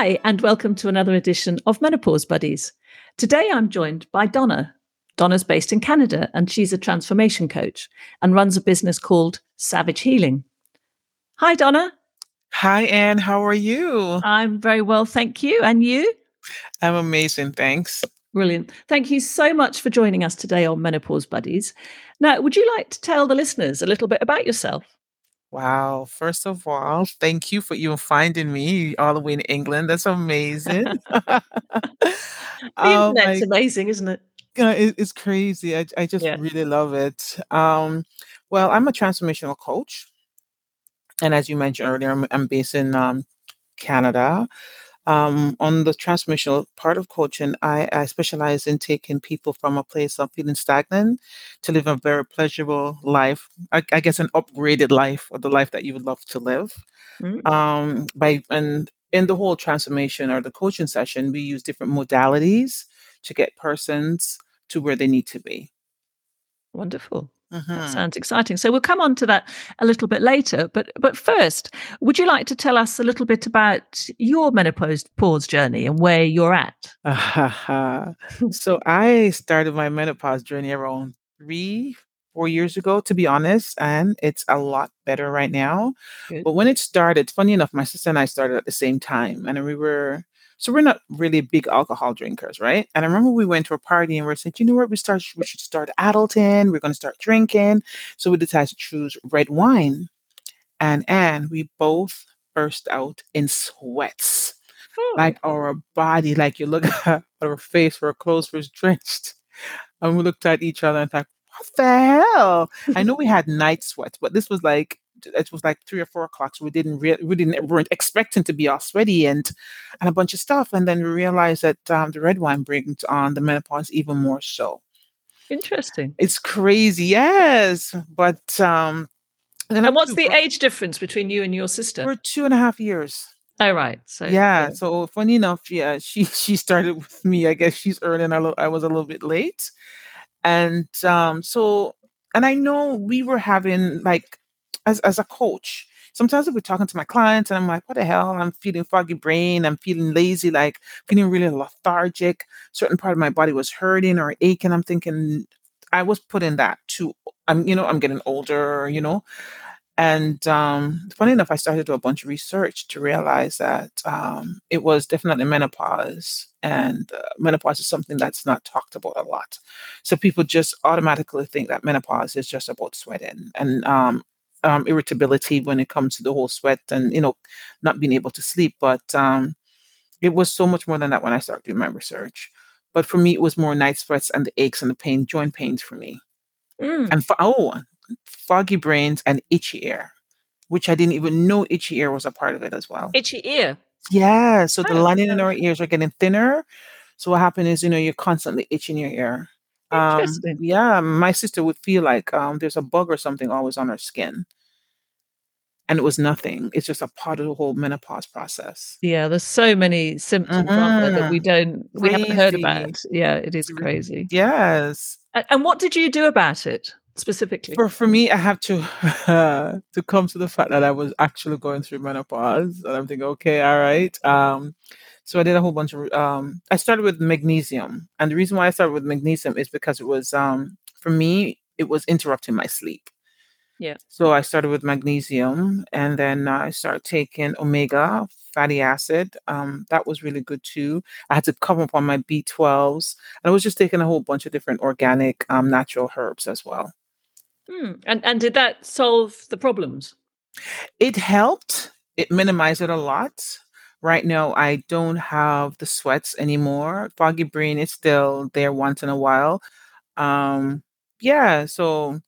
Hi, and welcome to another edition of Menopause Buddies. Today I'm joined by Donna. Donna's based in Canada and she's a transformation coach and runs a business called Savage Healing. Hi, Donna. Hi, Anne. How are you? I'm very well, thank you. And you? I'm amazing. Thanks. Brilliant. Thank you so much for joining us today on Menopause Buddies. Now, would you like to tell the listeners a little bit about yourself? Wow. First of all, thank you for even finding me all the way in England. That's amazing. the oh internet's my amazing, isn't it? God, it, it's crazy. I, I just Yeah. really love it. Um, well, I'm a transformational coach. And as you mentioned earlier, I'm, I'm based in um, Canada. Um, on the transformational part of coaching, I, I specialize in taking people from a place of feeling stagnant to live a very pleasurable life. I, I guess an upgraded life or the life that you would love to live. Mm, Um, by and in the whole transformation or the coaching session, we use different modalities to get persons to where they need to be. Wonderful. That Mhm. sounds exciting. So we'll come on to that a little bit later. But but first, would you like to tell us a little bit about your menopause pause journey and where you're at? so I started my menopause journey around three, four years ago, to be honest, and it's a lot better right now. Good. But when it started, funny enough, my sister and I started at the same time, and we were so we're not really big alcohol drinkers, right? And I remember we went to a party and we said, you know what, we start we should start adulting. We're going to start drinking. So we decided to choose red wine, and and we both burst out in sweats Oh, like our body, like you look at our face, our clothes was drenched. And we looked at each other and thought, what the hell? I know we had night sweats, but this was like it was like three or four o'clock, so we didn't re- we didn't weren't expecting to be all sweaty and and a bunch of stuff. And then we realized that um, the red wine brings on the menopause even more so. interesting. It's crazy, yes. But um then And what's the bro- age difference between you and your sister? we're two and a half years. Oh, right. So Yeah, so funny enough, yeah, she she started with me. I guess she's early and I, lo- I was a little bit late. And um so and I know we were having like as as a coach, sometimes I'll be talking to my clients and I'm like, what the hell? I'm feeling foggy brain, I'm feeling lazy, like feeling really lethargic. Certain part of my body was hurting or aching. I'm thinking I was putting that to I'm you know, I'm getting older, you know. And um, funny enough, I started to do a bunch of research to realize that um, it was definitely menopause, and uh, menopause is something that's not talked about a lot. So people just automatically think that menopause is just about sweating and um, um, irritability when it comes to the whole sweat and you know not being able to sleep. But um, it was so much more than that when I started doing my research. But for me, it was more night sweats and the aches and the pain, joint pains for me Mm, and fo- oh, foggy brains and itchy ear, which I didn't even know itchy ear was a part of it as well. itchy ear. Yeah, so the lining in our ears are getting thinner. So what happened is, you know, you're constantly itching your ear. Um, Interesting. yeah, my sister would feel like um, there's a bug or something always on her skin, and it was nothing. It's just a part of the whole menopause process. Yeah, there's so many symptoms, that we Mhm. don't, we haven't heard about. Yeah, it is crazy. Yes. And what did you do about it specifically? For for me, I have to uh, to come to the fact that I was actually going through menopause, and I'm thinking, okay, all right. Um, so I did a whole bunch of. Um, I started with magnesium, and the reason why I started with magnesium is because it was um for me it was interrupting my sleep. Yeah. So I started with magnesium, and then I started taking omega fatty acid. Um, that was really good too. I had to come up on my B12s, and I was just taking a whole bunch of different organic, um, natural herbs as well. Hmm, And and did that solve the problems? It helped. It minimized it a lot. Right now, I don't have the sweats anymore. Foggy brain is still there once in a while. Um, yeah, so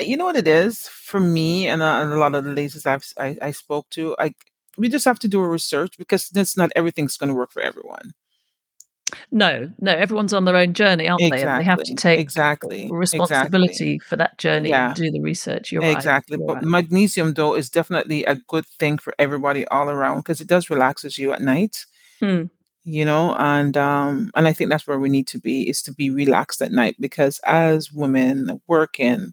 you know what it is for me and, uh, and a lot of the ladies I've I spoke to. I we just have to do a research because that's not everything's going to work for everyone. No, no, everyone's on their own journey, aren't they? And they have to take Exactly. Exactly. responsibility for that journey Yeah. and do the research. You're right. Exactly. You're But right. magnesium though is definitely a good thing for everybody all around because it does relaxes you at night. Hmm. you know and um and i think that's where we need to be is to be relaxed at night because as women working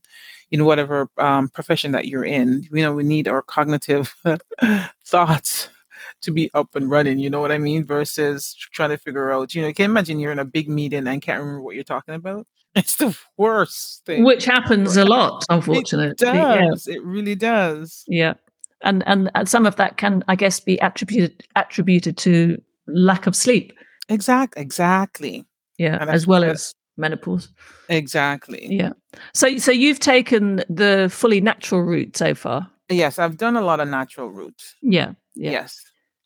you know whatever um profession that you're in you know we need our cognitive thoughts to be up and running. You know what I mean? Versus trying to figure out. You know, you can imagine you're in a big meeting and can't remember what you're talking about. It's the worst thing. Which happens a lot, unfortunately. It does. Yeah. It really does. Yeah. And, and and some of that can, I guess, be attributed attributed to lack of sleep. Exactly. Exactly. Yeah, as well as menopause. Exactly. Yeah. So so you've taken the fully natural route so far. Yes, I've done a lot of natural routes. Yeah. yeah. Yes.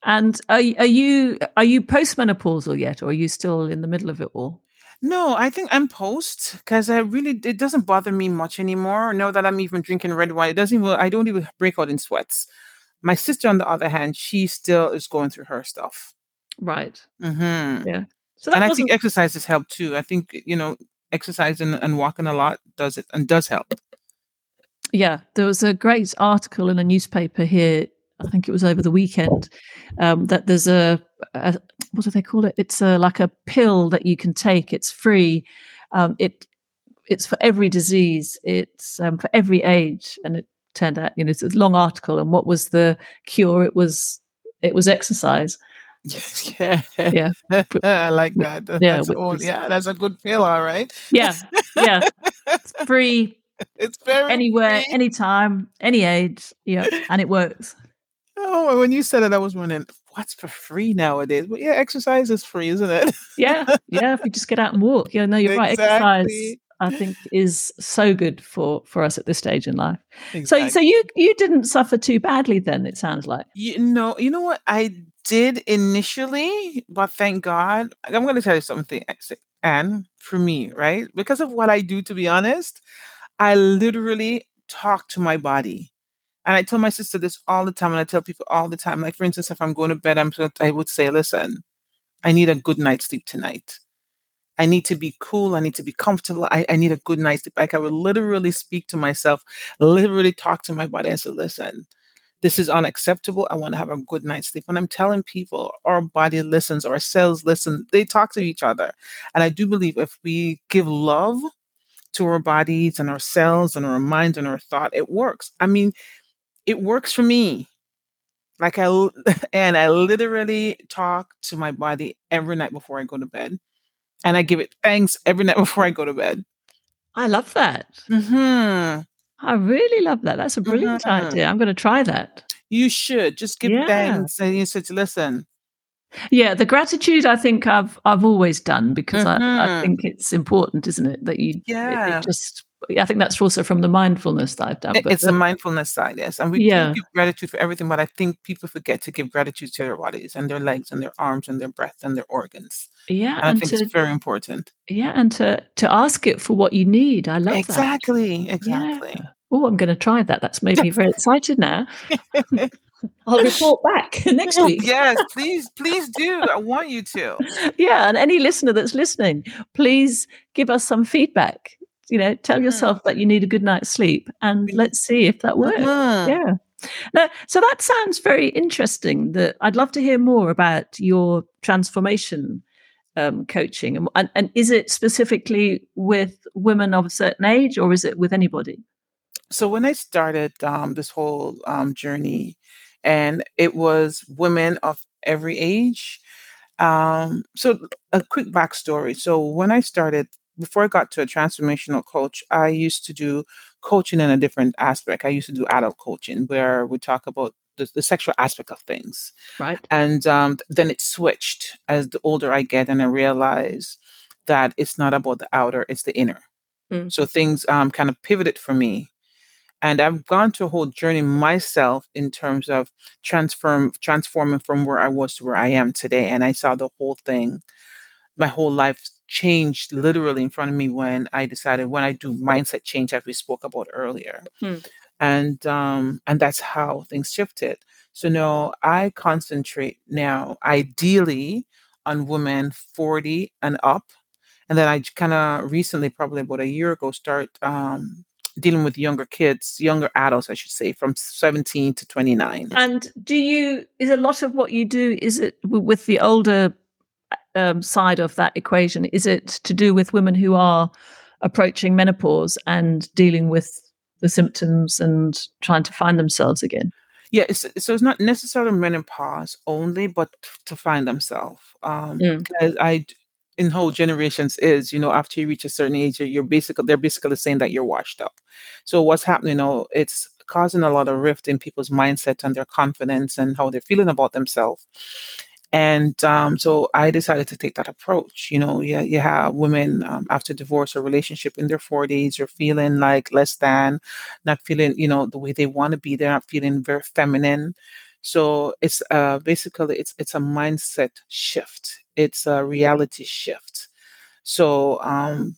And are are you are you postmenopausal yet, or are you still in the middle of it all? No, I think I'm post because I really it doesn't bother me much anymore. Now that I'm even drinking red wine, it doesn't even I don't even break out in sweats. My sister, on the other hand, she still is going through her stuff. Right. Mm-hmm. Yeah. So and I think exercise has helped too. I think you know exercising and walking a lot does it and does help. Yeah, there was a great article in a newspaper here. I think it was over the weekend um, that there's a, a, what do they call it? It's a, like a pill that you can take. It's free. Um, it it's for every disease. It's um, for every age, and it turned out you know it's a long article. And what was the cure? It was it was exercise. yeah, yeah. I like that. Yeah, that's old. yeah, that's a good pill. All right. Yeah, yeah. It's free. It's very anywhere, free. anytime, any age. Yeah, and it works. Oh, when you said it, I was wondering what's for free nowadays. But yeah, exercise is free, isn't it? yeah, yeah. If you just get out and walk, yeah, no, you're exactly. right. Exercise, I think, is so good for for us at this stage in life. Exactly. So, so you you didn't suffer too badly then. It sounds like you know. You know what I did initially, but thank God, I'm going to tell you something, eh, Anne. For me, right, because of what I do, to be honest, I literally talk to my body. And I tell my sister this all the time, and I tell people all the time. Like, for instance, if I'm going to bed, I'm I would say, "Listen, I need a good night's sleep tonight. I need to be cool. I need to be comfortable. I, I need a good night's sleep." Like, I would literally speak to myself, literally talk to my body, and say, "Listen, this is unacceptable. I want to have a good night's sleep." And I'm telling people, our body listens, our cells listen. They talk to each other, and I do believe if we give love to our bodies and our cells and our minds and our thought, it works. I mean, it works for me. Like I and I literally talk to my body every night before I go to bed, and I give it thanks every night before I go to bed. I love that. Mm-hmm. I really love that. That's a brilliant mm-hmm. idea. I'm going to try that. You should just give yeah. thanks and you said, to "Listen, yeah, the gratitude I think I've I've always done because mm-hmm. I, I mm-hmm. think it's important, isn't it? That you yeah. It, it just I think that's also from the mindfulness that I've done. But it's the, mindfulness side, yes. And we yeah. give gratitude for everything, but I think people forget to give gratitude to their bodies and their legs and their arms and their breath and their organs. Yeah. And, and I think to, it's very important. Yeah, and to to ask it for what you need. I love exactly, that. Exactly. Exactly. Yeah. Oh, I'm going to try that. That's made me very excited now. I'll report back next week. yes, please, please do. I want you to. Yeah, and any listener that's listening, please give us some feedback you know tell mm-hmm. yourself that you need a good night's sleep and let's see if that works. Uh-huh. yeah. Now, so that sounds very interesting that i'd love to hear more about your transformation um, coaching and, and, and is it specifically with women of a certain age or is it with anybody? So when i started um, this whole um, journey and it was women of every age um, so a quick backstory. So when i started before I got to a transformational coach, I used to do coaching in a different aspect. I used to do adult coaching where we talk about the, the sexual aspect of things. Right. And um, then it switched as the older I get and I realize that it's not about the outer, it's the inner. Mm. So things um, kind of pivoted for me. And I've gone through a whole journey myself in terms of transform transforming from where I was to where I am today. And I saw the whole thing, my whole life changed literally in front of me when I decided when I do mindset change, as we spoke about earlier, hmm. and um, and that's how things shifted. So now I concentrate now, ideally, on women forty and up, and then I kind of recently, probably about a year ago, start um, dealing with younger kids, younger adults, I should say, from 17 to 29. And do you, is a lot of what you do, is it with the older um, side of that equation? Is it to do with women who are approaching menopause and dealing with the symptoms and trying to find themselves again? Yeah, it's, so it's not necessarily menopause only, but to find themselves. Um, Mm. because I, in whole generations is, you know, after you reach a certain age, you're basically they're basically saying that you're washed up. So what's happening now? It's causing a lot of rift in people's mindset and their confidence and how they're feeling about themselves. And um, so I decided to take that approach. You know, yeah, you have women um, after divorce or relationship in their 40s are feeling like less than, not feeling, you know, the way they want to be. They're not feeling very feminine. So it's uh, basically it's it's a mindset shift. It's a reality shift. So um,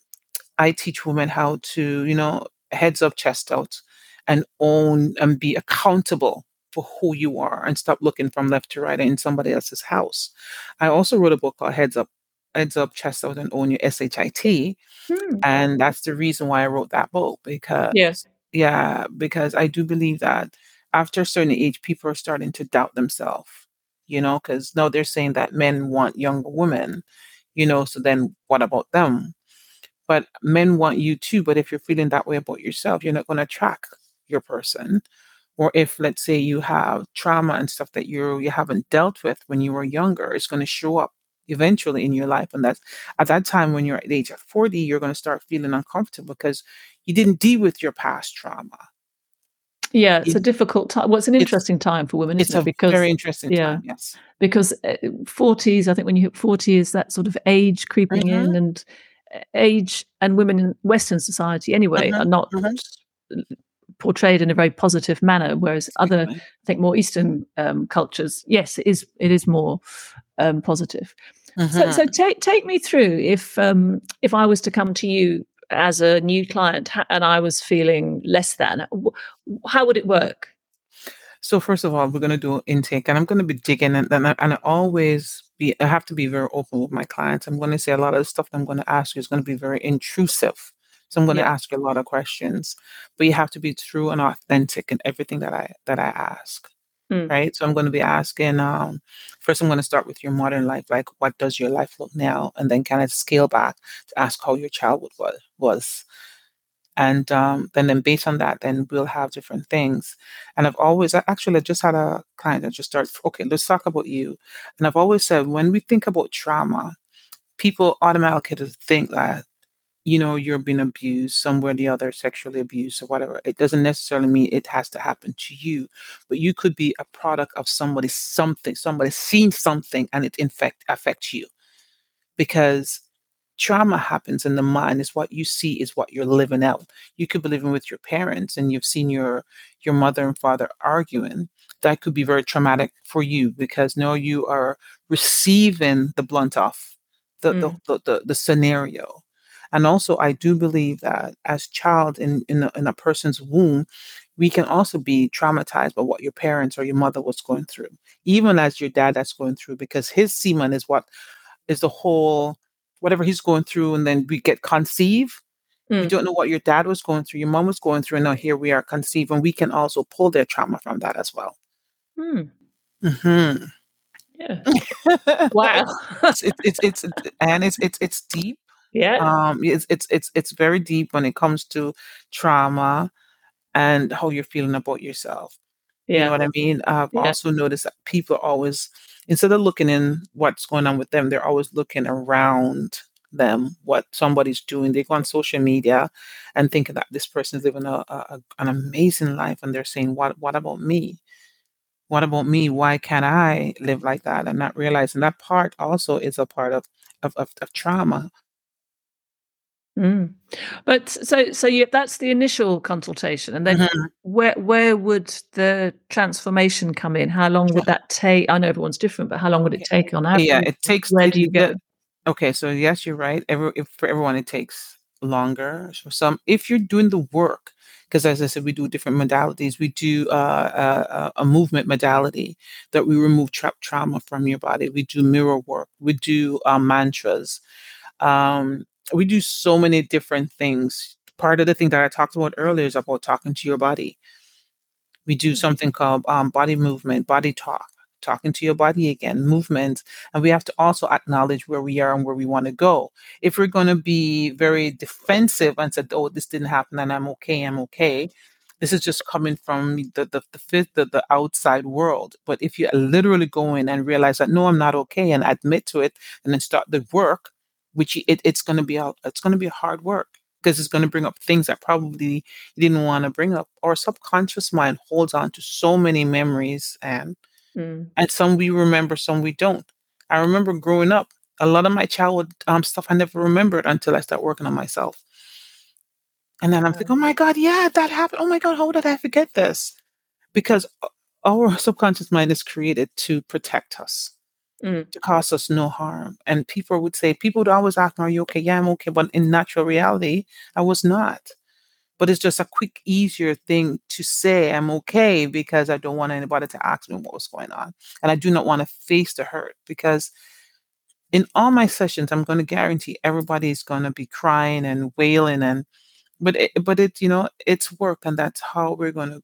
I teach women how to, you know, heads up, chest out, and own and be accountable for who you are and stop looking from left to right in somebody else's house. I also wrote a book called Heads Up, Heads Up, Chest Out, and Own Your SHIT. Hmm. And that's the reason why I wrote that book because, Yes. yeah, because I do believe that after a certain age, people are starting to doubt themselves, you know, because now they're saying that men want younger women, you know, so then what about them? but men want you too. But if you're feeling that way about yourself, you're not going to attract your person. Or if, let's say, you have trauma and stuff that you you haven't dealt with when you were younger, it's going to show up eventually in your life. And that's at that time when you're at the age of 40, you're going to start feeling uncomfortable because you didn't deal with your past trauma. Yeah, it's a difficult time. Well, it's an it's interesting time for women, it's isn't it? a Because very interesting yeah, time. Yes. because uh, 40s, I think when you hit 40 is that sort of age creeping Mm-hmm. in and uh, age and women in Western society anyway are Mm-hmm. not Mm-hmm. Portrayed in a very positive manner, whereas other, Exactly. I think more Eastern um, cultures, yes, it is it is more um, positive. So so Mm-hmm. take take me through if um, if I was to come to you as a new client and I was feeling less than, how would it work? So first of all, we're going to do intake, and I'm going to be digging, and and I, and I always be. I have to be very open with my clients. I'm going to say a lot of the stuff I'm going to ask you is going to be very intrusive. So I'm going to Yeah. ask you a lot of questions, but you have to be true and authentic in everything that I that I ask. Mm. Right. So I'm going to be asking. Um, first, I'm going to start with your modern life, like what does your life look now, and then kind of scale back to ask how your childhood was. was and um, then then based on that then we'll have different things and i've always I actually just had a client that just started okay let's talk about you and i've always said when we think about trauma people automatically think that you know you're being abused somewhere or the other sexually abused or whatever it doesn't necessarily mean it has to happen to you but you could be a product of somebody something somebody seen something and it infect affects you. Because trauma happens in the mind is what you see is what you're living out. You could be living with your parents and you've seen your your mother and father arguing that could be very traumatic for you because now you are receiving the blunt off the the, Mm. the, the, the scenario and also i do believe that as child in in a, in a person's womb we can also be traumatized by what your parents or your mother was going through even as your dad that's going through because his semen is what is the whole whatever he's going through and then we get conceived you Mm. don't know what your dad was going through your mom was going through and now here we are conceived and we can also pull their trauma from that as well Mm. hmm Yeah. Wow. it's, it's it's it's and it's it's it's deep yeah. um it's it's it's it's very deep when it comes to trauma and how you're feeling about yourself you know Yeah. what i mean i've Yeah. also noticed that people are always instead of looking in what's going on with them they're always looking around them what somebody's doing they go on social media and thinking that this person's living a, a, a- an amazing life and they're saying what what about me what about me why can't i live like that and not realizing that part also is a part of of, of, of trauma Mm. But so so you that's the initial consultation, and then Mhm. where where would the transformation come in? How long would that take? I know everyone's different, but how long would it take on average? yeah it takes Where do you go? the- okay so yes you're right Every, if for everyone it takes longer so some if you're doing the work because as i said we do different modalities we do uh, uh, a movement modality that we remove trapped trauma from your body we do mirror work we do uh, mantras um, we do so many different things part of the thing that i talked about earlier is about talking to your body we do Mm. something called um, body movement, body talk, talking to your body again, movement. And we have to also acknowledge where we are and where we want to go. If we're going to be very defensive and said, oh, this didn't happen and I'm okay, I'm okay, this is just coming from the the the, fit, the the outside world. But if you literally go in and realize that no, I'm not okay, and admit to it, and then start the work, which it, it's going to be a, it's going to be hard work because it's going to bring up things that probably you didn't want to bring up. Our subconscious mind holds on to so many memories, and Mm. and some we remember, some we don't. I remember growing up, a lot of my childhood um, stuff I never remembered until I start working on myself. And then I'm thinking, oh my God, yeah, that happened. Oh my God, how did I forget this? Because our subconscious mind is created to protect us, Mm. to cause us no harm. And people would say, people would always ask, Are you okay? Yeah, I'm okay. But in natural reality, I was not. But it's just a quick, easier thing to say I'm okay because I don't want anybody to ask me what was going on. And I do not want to face the hurt because in all my sessions, I'm going to guarantee everybody's going to be crying and wailing and but it, but it you know it's work and that's how we're going to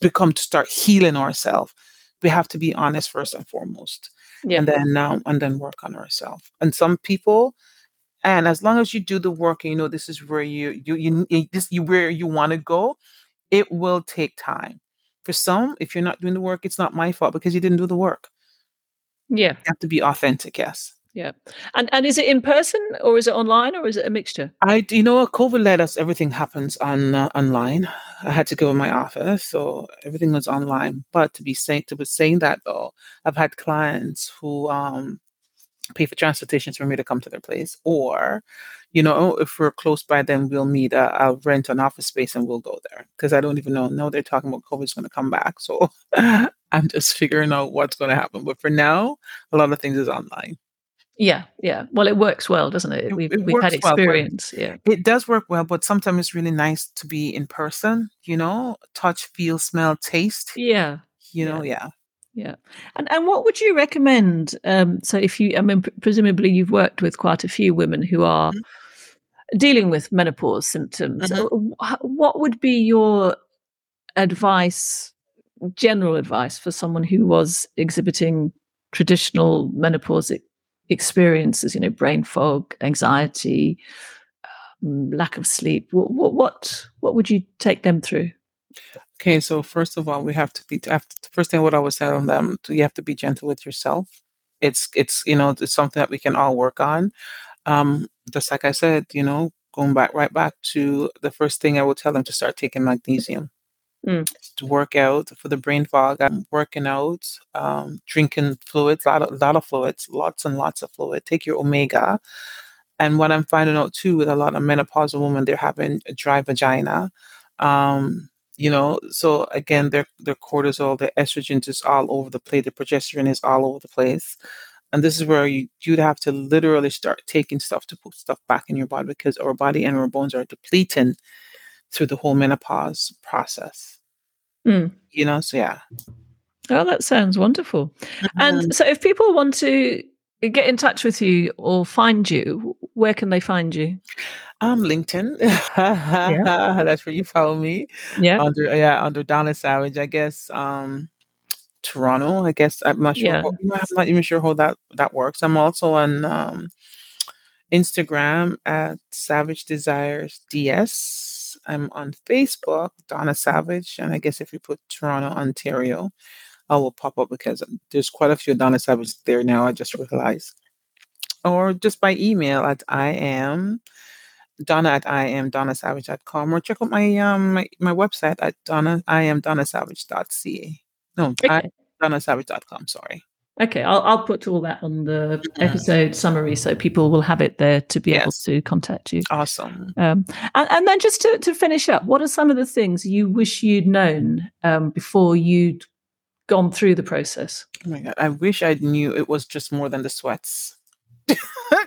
become to start healing ourselves we have to be honest first and foremost Yeah. and then now and then work on ourselves and some people and as long as you do the work and you know this is where you you you, you this you where you want to go it will take time for some if you're not doing the work it's not my fault because you didn't do the work Yeah. you have to be authentic yes Yeah. And and is it in person or is it online or is it a mixture? I, you know, COVID let us. Everything happens on uh, online. I had to go in my office, so everything was online. But to be saying to be saying that though, I've had clients who um pay for transportations for me to come to their place, or you know, if we're close by, then we'll meet. Uh, I'll rent an office space and we'll go there because I don't even know. No, they're talking about COVID's going to come back, so I'm just figuring out what's going to happen. But for now, a lot of things is online. Yeah, yeah. Well, it works well, doesn't it? We've it we've had works well, experience. Yeah. It does work well, but sometimes it's really nice to be in person, you know, touch, feel, smell, taste, Yeah. you know, yeah. Yeah. And and what would you recommend? Um, so if you, I mean, pre- presumably you've worked with quite a few women who are dealing with menopause symptoms. Mhm. Uh, What would be your advice, general advice for someone who was exhibiting traditional menopause e- experiences? You know, brain fog, anxiety, um, lack of sleep. What what what, would you take them through? Okay, so first of all, we have to be, to, first thing what I was telling them, to, you have to be gentle with yourself. It's, it's, you know, it's something that we can all work on. Um, just like I said, you know, going back right back to the first thing I would tell them to start taking magnesium. Mm. To work out for the brain fog, I'm working out, um, drinking fluids, a lot of, lot of fluids, lots and lots of fluid. Take your omega. And what I'm finding out too with a lot of menopausal women, they're having a dry vagina. Um, you know, so again, their their cortisol, their estrogen is all over the place, the progesterone is all over the place. And this is where you you'd have to literally start taking stuff to put stuff back in your body because our body and our bones are depleting through the whole menopause process. Mm. You know, so yeah. Oh, that sounds wonderful. Mhm. And so, if people want to get in touch with you or find you, where can they find you? I'm LinkedIn. That's where you follow me. Yeah. Under yeah, under Donna Savage, I guess. Um Toronto, I guess. I'm not sure. Yeah. how- I'm not even sure how that that works. I'm also on um, Instagram at Savage Desires DS. I'm on Facebook, Donna Savage, and I guess if you put Toronto, Ontario, I will pop up because there's quite a few Donna Savage there now. I just realized, or just by email at I am Donna at I am donnasavage.com or check out my um my, my website at Donna I am donnasavage.ca. No, I Okay. donnasavage.com, sorry. Okay. I'll, I'll put all that on the episode summary so people will have it there to be able to contact you. Awesome. Um, and, and then just to, to finish up, what are some of the things you wish you'd known um, before you'd gone through the process? Oh my god. I wish I knew it was just more than the sweats.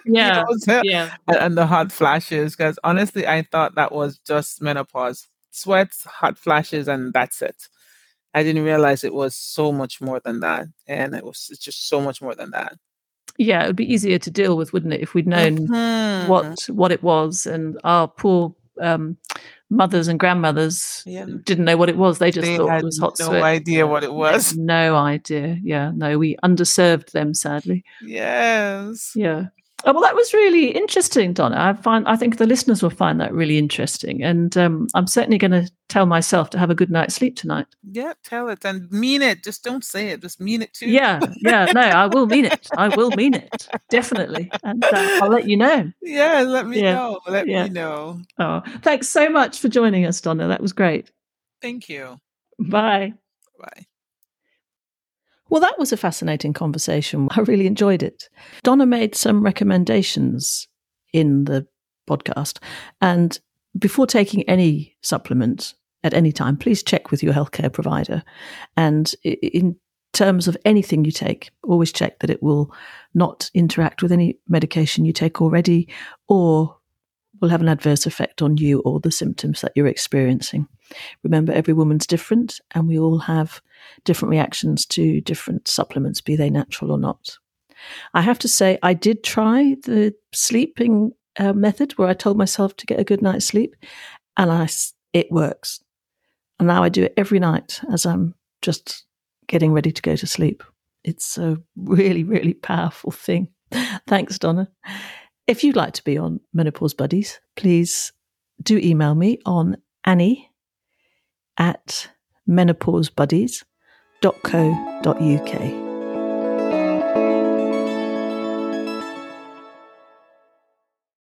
Yeah. know, Yeah. and, and the hot flashes, because honestly I thought that was just menopause. Sweats, hot flashes, and that's it. I didn't realize it was so much more than that. And it was it's just so much more than that. Yeah. It would be easier to deal with, wouldn't it, if we'd known Mhm. what what it was and our poor um, mothers and grandmothers Yeah. didn't know what it was. They just they thought had it was hot no sweat. idea what it was. No idea. Yeah. No, we underserved them, sadly. Yes. Yeah. Oh, well, that was really interesting, Donna. I find I think the listeners will find that really interesting, and um, I'm certainly going to tell myself to have a good night's sleep tonight. Yeah, tell it and mean it. Just don't say it. Just mean it too. Yeah, yeah. No, I will mean it. I will mean it definitely, and uh, I'll let you know. Yeah, let me yeah. know. Let yeah. me know. Oh, thanks so much for joining us, Donna. That was great. Thank you. Bye. Bye. Well, that was a fascinating conversation. I really enjoyed it. Donna made some recommendations in the podcast. And before taking any supplement at any time, please check with your healthcare provider. And in terms of anything you take, always check that it will not interact with any medication you take already or will have an adverse effect on you or the symptoms that you're experiencing. Remember, every woman's different, and we all have different reactions to different supplements, be they natural or not. I have to say, I did try the sleeping uh, method where I told myself to get a good night's sleep, and I, it works. And now I do it every night as I'm just getting ready to go to sleep. It's a really, really powerful thing. Thanks, Donna. If you'd like to be on Menopause Buddies, please do email me on Annie at menopausebuddies.co.uk.